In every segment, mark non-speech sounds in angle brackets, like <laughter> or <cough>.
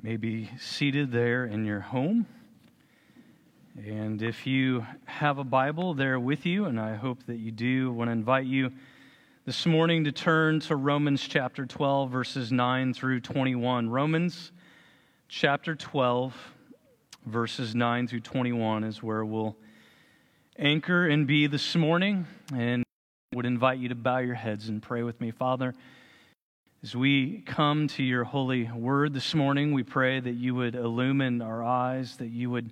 may be seated there in your home. And if you have a Bible there with you, and I hope that you do, I want to invite you this morning to turn to Romans chapter 12, verses 9 through 21. Romans chapter 12, verses 9 through 21 is where we'll anchor and be this morning. And I would invite you to bow your heads and pray with me. Father, as we come to your holy word this morning, we pray that you would illumine our eyes, that you would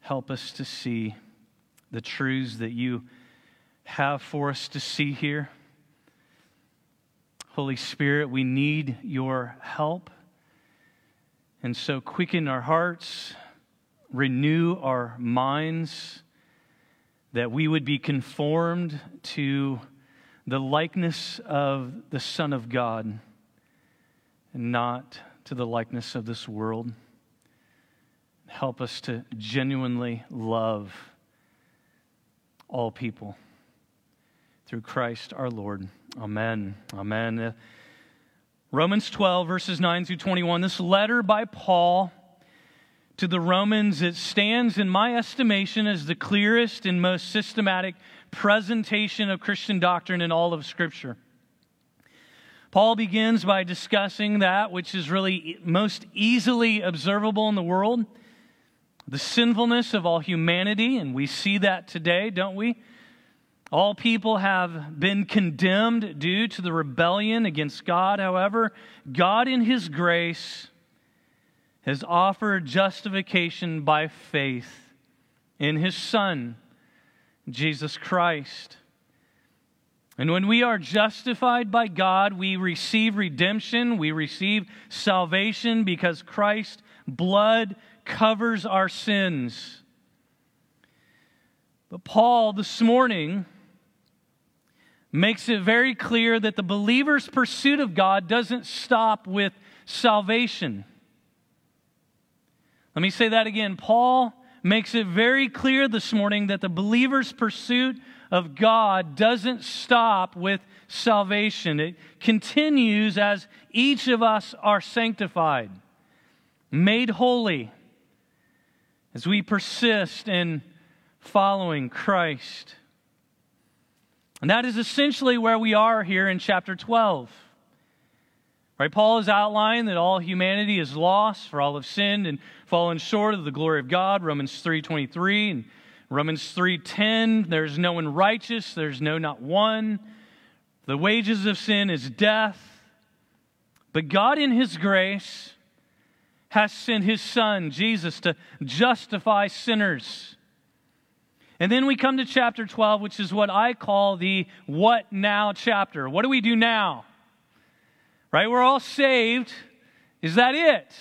help us to see the truths that you have for us to see here. Holy Spirit, we need your help. And so quicken our hearts, renew our minds, that we would be conformed to the likeness of the Son of God and not to the likeness of this world. Help us to genuinely love all people through Christ our Lord. Amen. Amen. Romans 12, verses 9 through 21. This letter by Paul to the Romans, it stands, in my estimation, as the clearest and most systematic presentation of Christian doctrine in all of Scripture. Paul begins by discussing that which is really most easily observable in the world the sinfulness of all humanity, and we see that today, don't we? All people have been condemned due to the rebellion against God. However, God, in His grace, has offered justification by faith in His Son, Jesus Christ. And when we are justified by God, we receive redemption, we receive salvation because Christ's blood covers our sins. But Paul, this morning, makes it very clear that the believer's pursuit of God doesn't stop with salvation. Let me say that again. Paul makes it very clear this morning that the believer's pursuit of God doesn't stop with salvation. It continues as each of us are sanctified, made holy, as we persist in following Christ. And that is essentially where we are here in chapter 12. Right? Paul has outlined that all humanity is lost, for all have sinned and fallen short of the glory of God, Romans 3:23 and Romans 3:10, there's no one righteous, there's no not one. The wages of sin is death. But God in his grace has sent his son Jesus to justify sinners. And then we come to chapter 12, which is what I call the what now chapter. What do we do now? Right? We're all saved. Is that it?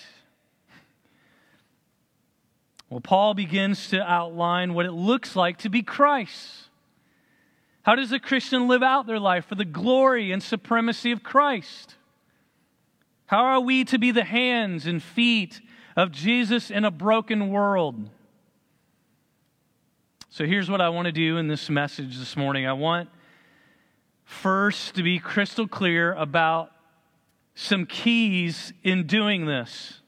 Well, Paul begins to outline what it looks like to be Christ. How does a Christian live out their life for the glory and supremacy of Christ? How are we to be the hands and feet of Jesus in a broken world? So here's what I want to do in this message this morning. I want first to be crystal clear about some keys in doing this.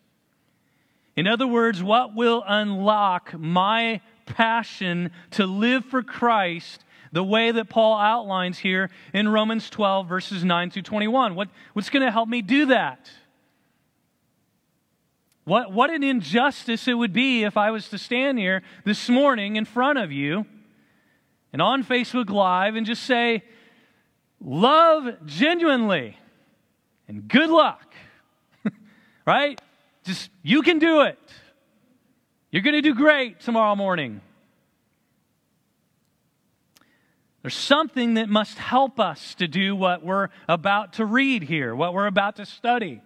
In other words, what will unlock my passion to live for Christ the way that Paul outlines here in Romans 12, verses 9 through 21? What, what's going to help me do that? What, what an injustice it would be if I was to stand here this morning in front of you and on Facebook Live and just say, Love genuinely and good luck. <laughs> right? Just, you can do it. You're going to do great tomorrow morning. There's something that must help us to do what we're about to read here, what we're about to study.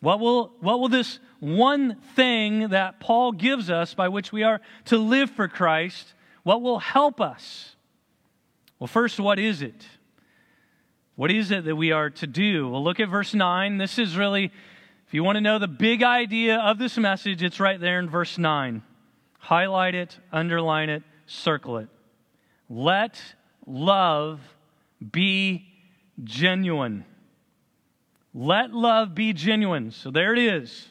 What will, what will this one thing that Paul gives us by which we are to live for Christ, what will help us? Well, first, what is it? What is it that we are to do? Well, look at verse 9. This is really if you want to know the big idea of this message, it's right there in verse 9. Highlight it, underline it, circle it. Let love be genuine. Let love be genuine. So there it is.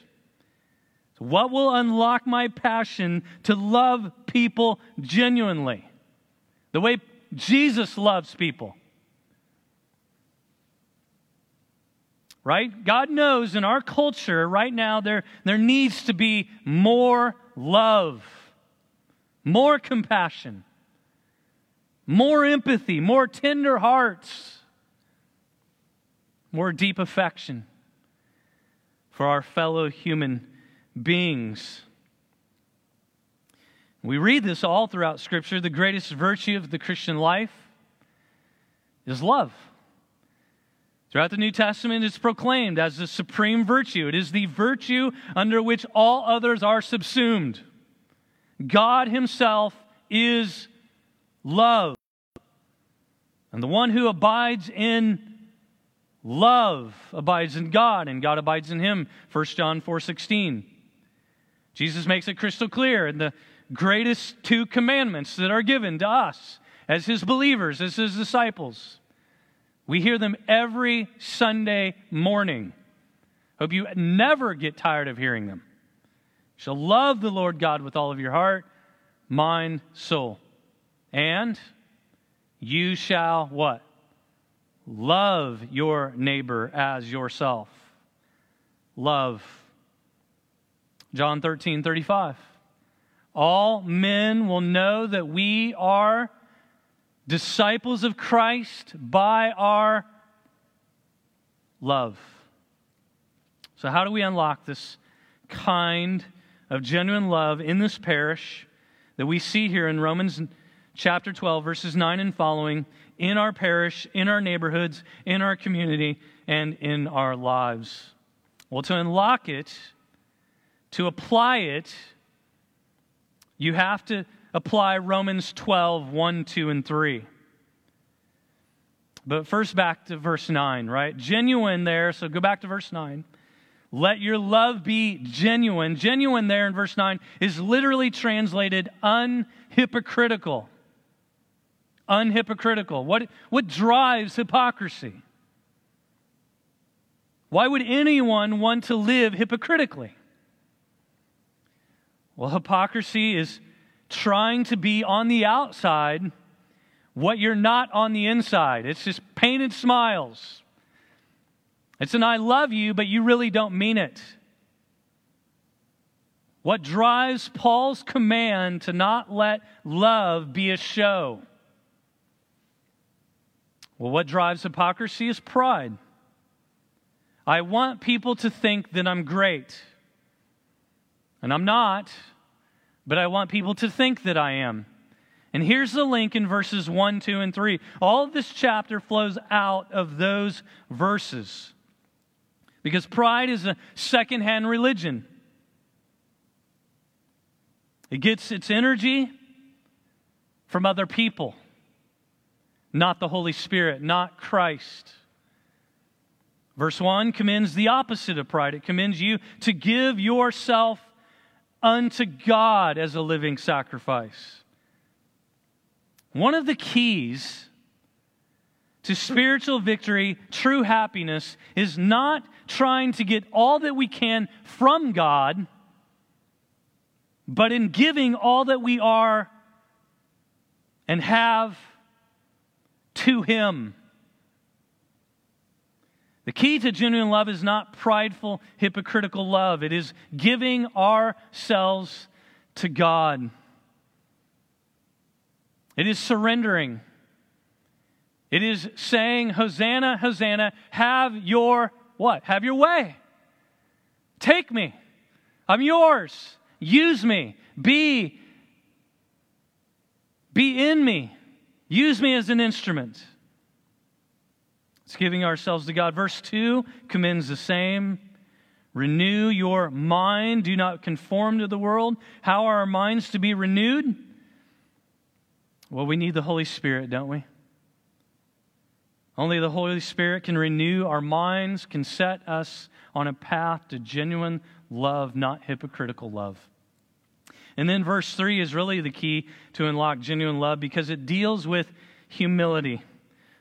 So what will unlock my passion to love people genuinely? The way Jesus loves people. Right? God knows in our culture right now there, there needs to be more love, more compassion, more empathy, more tender hearts, more deep affection for our fellow human beings. We read this all throughout Scripture. The greatest virtue of the Christian life is love. Throughout the New Testament, it's proclaimed as the supreme virtue. It is the virtue under which all others are subsumed. God Himself is love. And the one who abides in love abides in God, and God abides in him. 1 John 4 16. Jesus makes it crystal clear in the greatest two commandments that are given to us as his believers, as his disciples. We hear them every Sunday morning. Hope you never get tired of hearing them. You shall love the Lord God with all of your heart, mind, soul. And you shall what? Love your neighbor as yourself. Love. John 13, 35. All men will know that we are disciples of Christ by our love. So, how do we unlock this kind of genuine love in this parish that we see here in Romans chapter 12, verses 9 and following, in our parish, in our neighborhoods, in our community, and in our lives? Well, to unlock it, to apply it, you have to apply Romans 12, 1, 2, and 3. But first, back to verse 9, right? Genuine there, so go back to verse 9. Let your love be genuine. Genuine there in verse 9 is literally translated unhypocritical. Unhypocritical. What, what drives hypocrisy? Why would anyone want to live hypocritically? Well, hypocrisy is trying to be on the outside what you're not on the inside. It's just painted smiles. It's an I love you, but you really don't mean it. What drives Paul's command to not let love be a show? Well, what drives hypocrisy is pride. I want people to think that I'm great. And I'm not, but I want people to think that I am. And here's the link in verses 1, 2, and 3. All of this chapter flows out of those verses. Because pride is a secondhand religion. It gets its energy from other people, not the Holy Spirit, not Christ. Verse 1 commends the opposite of pride. It commends you to give yourself unto God as a living sacrifice. One of the keys to spiritual victory, true happiness, is not trying to get all that we can from God, but in giving all that we are and have to Him. The key to genuine love is not prideful, hypocritical love. It is giving ourselves to God. It is surrendering. It is saying, Hosanna, Hosanna, have your what? Have your way. Take me. I'm yours. Use me. Be be in me. Use me as an instrument. It's giving ourselves to God. Verse 2 commends the same. Renew your mind. Do not conform to the world. How are our minds to be renewed? Well, we need the Holy Spirit, don't we? Only the Holy Spirit can renew our minds, can set us on a path to genuine love, not hypocritical love. And then verse 3 is really the key to unlock genuine love because it deals with humility.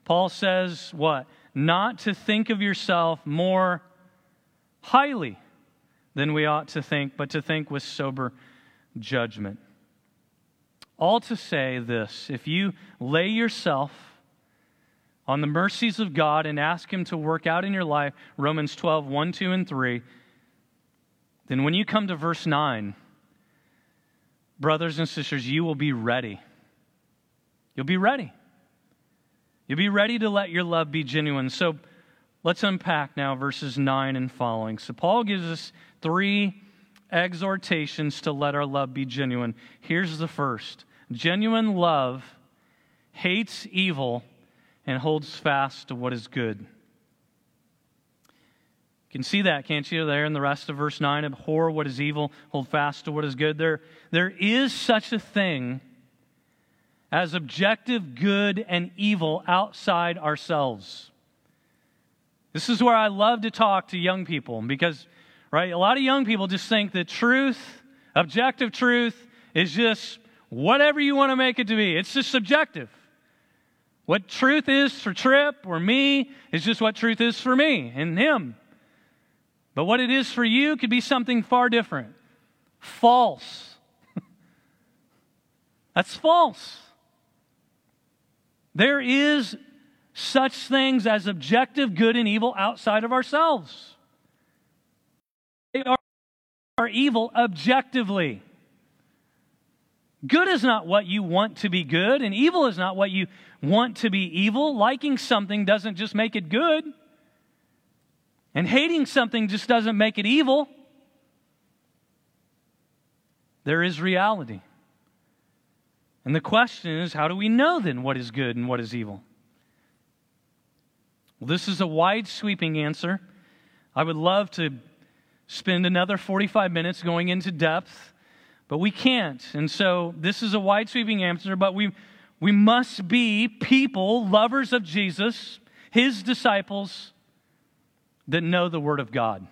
Paul says, What? not to think of yourself more highly than we ought to think, but to think with sober judgment. All to say this if you lay yourself on the mercies of God and ask Him to work out in your life, Romans 12, 1, 2, and 3, then when you come to verse 9, brothers and sisters, you will be ready. You'll be ready. You'll be ready to let your love be genuine. So let's unpack now verses 9 and following. So Paul gives us three exhortations to let our love be genuine. Here's the first genuine love hates evil and holds fast to what is good. You can see that, can't you, there in the rest of verse 9? Abhor what is evil, hold fast to what is good. There, there is such a thing as objective good and evil outside ourselves. This is where I love to talk to young people because, right, a lot of young people just think that truth, objective truth, is just whatever you want to make it to be. It's just subjective. What truth is for Trip or me is just what truth is for me and him. But what it is for you could be something far different. False. <laughs> That's false. There is such things as objective good and evil outside of ourselves. They are, are evil objectively. Good is not what you want to be good, and evil is not what you want to be evil. Liking something doesn't just make it good, and hating something just doesn't make it evil. There is reality. And the question is how do we know then what is good and what is evil? Well, this is a wide sweeping answer. I would love to spend another 45 minutes going into depth, but we can't. And so this is a wide sweeping answer, but we, we must be people, lovers of Jesus, his disciples, that know the Word of God.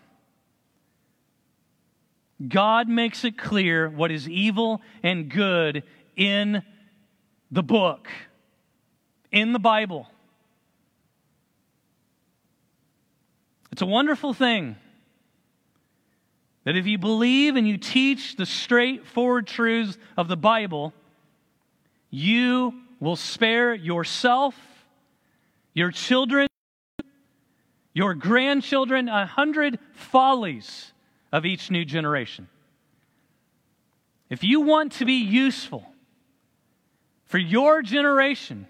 God makes it clear what is evil and good in the book, in the Bible. It's a wonderful thing that if you believe and you teach the straightforward truths of the Bible, you will spare yourself, your children, your grandchildren a hundred follies of each new generation. If you want to be useful for your generation,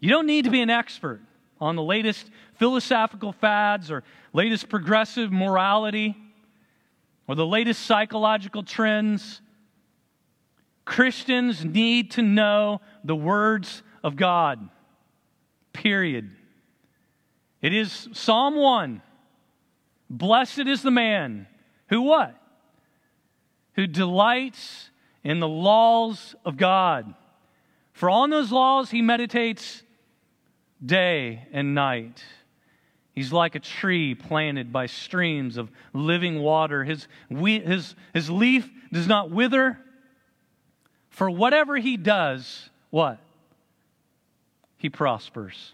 you don't need to be an expert on the latest philosophical fads or latest progressive morality or the latest psychological trends. Christians need to know the words of God. Period. It is Psalm 1. Blessed is the man who what? who delights in the laws of God. For on those laws he meditates day and night. He's like a tree planted by streams of living water. His, his, his leaf does not wither. For whatever he does, what? He prospers.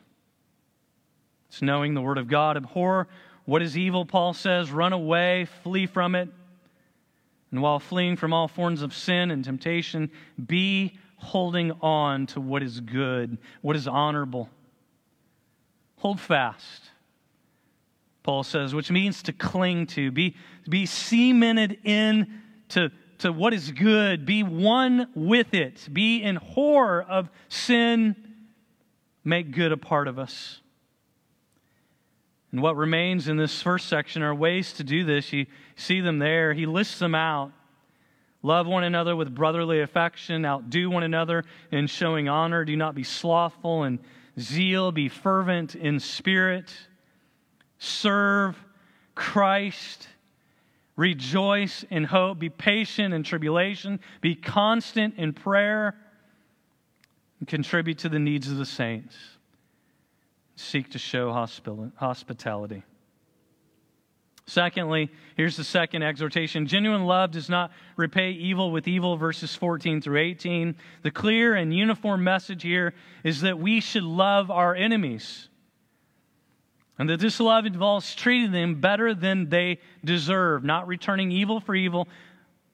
It's knowing the word of God. Abhor what is evil, Paul says. Run away, flee from it. And while fleeing from all forms of sin and temptation, be holding on to what is good, what is honorable. Hold fast, Paul says, which means to cling to, be, be cemented in to, to what is good, be one with it, be in horror of sin, make good a part of us. And what remains in this first section are ways to do this. You see them there. He lists them out. Love one another with brotherly affection. Outdo one another in showing honor. Do not be slothful in zeal. Be fervent in spirit. Serve Christ. Rejoice in hope. Be patient in tribulation. Be constant in prayer. And contribute to the needs of the saints seek to show hospitality. Secondly, here's the second exhortation genuine love does not repay evil with evil, verses 14 through 18. The clear and uniform message here is that we should love our enemies. And that this love involves treating them better than they deserve, not returning evil for evil,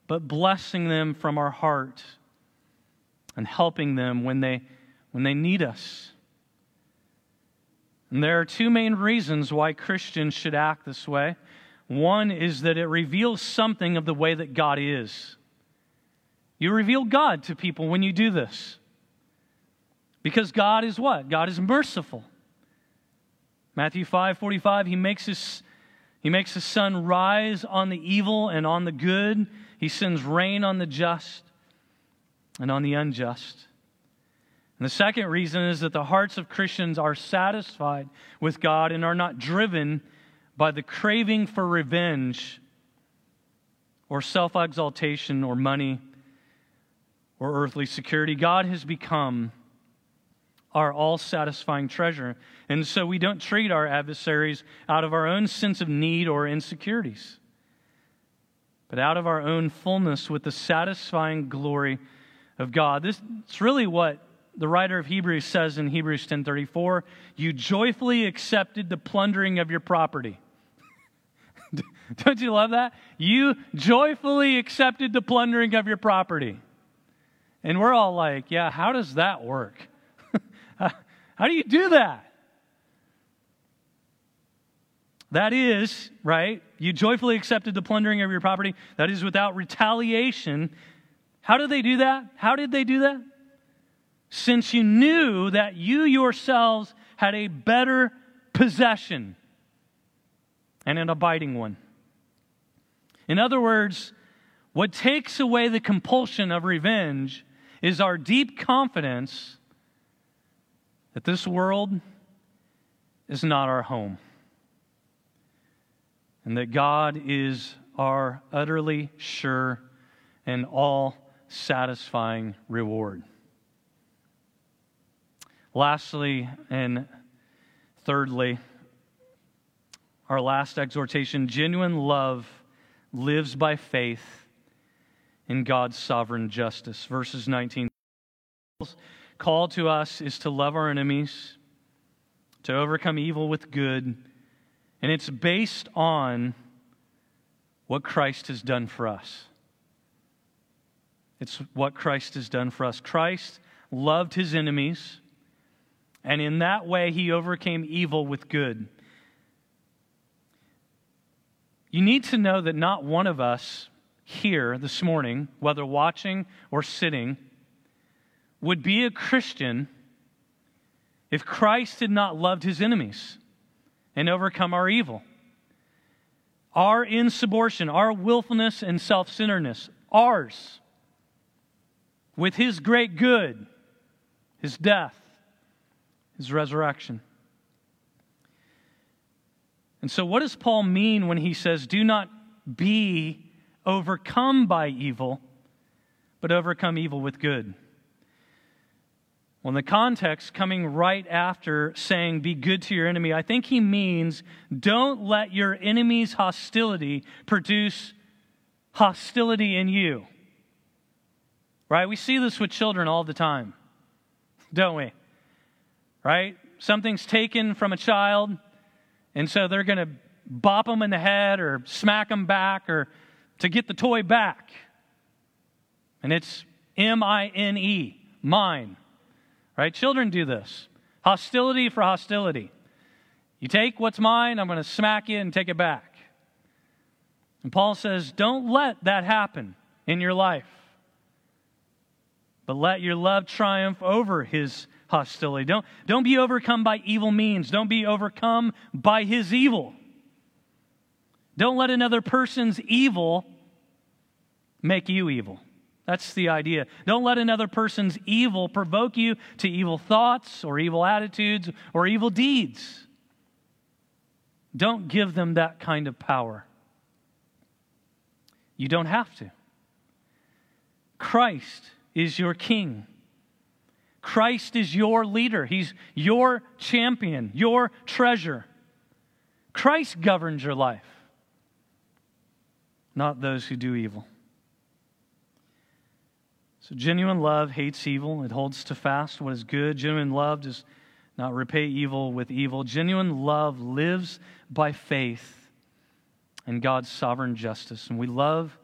but blessing them from our heart and helping them when they, when they need us. And there are two main reasons why Christians should act this way. One is that it reveals something of the way that God is. You reveal God to people when you do this. Because God is what? God is merciful. Matthew 5 45, he makes his, he makes the sun rise on the evil and on the good. He sends rain on the just and on the unjust. And the second reason is that the hearts of Christians are satisfied with God and are not driven by the craving for revenge or self exaltation or money or earthly security. God has become our all satisfying treasure. And so we don't treat our adversaries out of our own sense of need or insecurities, but out of our own fullness with the satisfying glory of God. This is really what the writer of Hebrews says in Hebrews 10:34, you joyfully accepted the plundering of your property. <laughs> Don't you love that? You joyfully accepted the plundering of your property. And we're all like, yeah, how does that work? <laughs> how do you do that? That is, right? You joyfully accepted the plundering of your property. That is without retaliation. How did they do that? How did they do that? Since you knew that you yourselves had a better possession and an abiding one. In other words, what takes away the compulsion of revenge is our deep confidence that this world is not our home and that God is our utterly sure and all satisfying reward. Lastly, and thirdly, our last exhortation genuine love lives by faith in God's sovereign justice. Verses 19. Call to us is to love our enemies, to overcome evil with good, and it's based on what Christ has done for us. It's what Christ has done for us. Christ loved his enemies, and in that way, he overcame evil with good. You need to know that not one of us here this morning, whether watching or sitting, would be a Christian if Christ had not loved his enemies and overcome our evil. Our insubordination, our willfulness and self centeredness, ours, with his great good, his death, his resurrection. And so, what does Paul mean when he says, Do not be overcome by evil, but overcome evil with good? Well, in the context, coming right after saying, Be good to your enemy, I think he means, Don't let your enemy's hostility produce hostility in you. Right? We see this with children all the time, don't we? Right? Something's taken from a child and so they're going to bop them in the head or smack them back or to get the toy back. And it's M I N E, mine. Right? Children do this. Hostility for hostility. You take what's mine, I'm going to smack you and take it back. And Paul says, don't let that happen in your life, but let your love triumph over his hostility. Don't, don't be overcome by evil means. Don't be overcome by his evil. Don't let another person's evil make you evil. That's the idea. Don't let another person's evil provoke you to evil thoughts or evil attitudes or evil deeds. Don't give them that kind of power. You don't have to. Christ is your king. Christ is your leader, He's your champion, your treasure. Christ governs your life, not those who do evil. So, genuine love hates evil, it holds to fast what is good. Genuine love does not repay evil with evil. Genuine love lives by faith in God's sovereign justice. And we love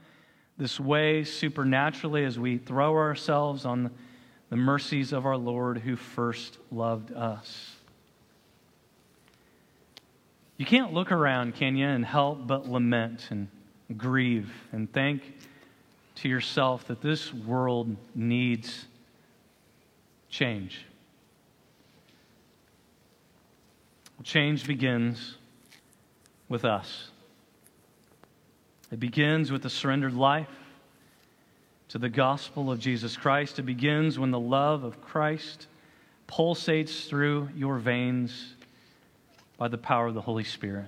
this way supernaturally as we throw ourselves on the mercies of our Lord who first loved us. You can't look around, can you, and help but lament and grieve and think to yourself that this world needs change. Change begins with us. It begins with a surrendered life to the gospel of Jesus Christ. It begins when the love of Christ pulsates through your veins by the power of the Holy Spirit.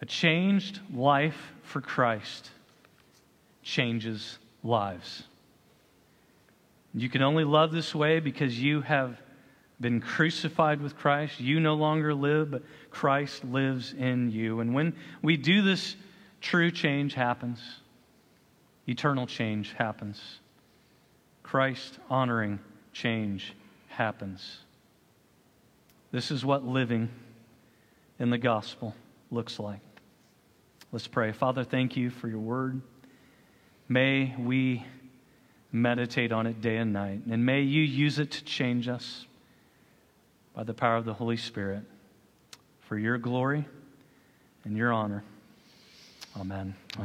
A changed life for Christ changes lives. You can only love this way because you have been crucified with Christ. You no longer live, but Christ lives in you. And when we do this, true change happens, eternal change happens, Christ honoring change happens. This is what living in the gospel looks like. Let's pray. Father, thank you for your word. May we meditate on it day and night, and may you use it to change us by the power of the Holy Spirit for your glory and your honor. Amen. Amen.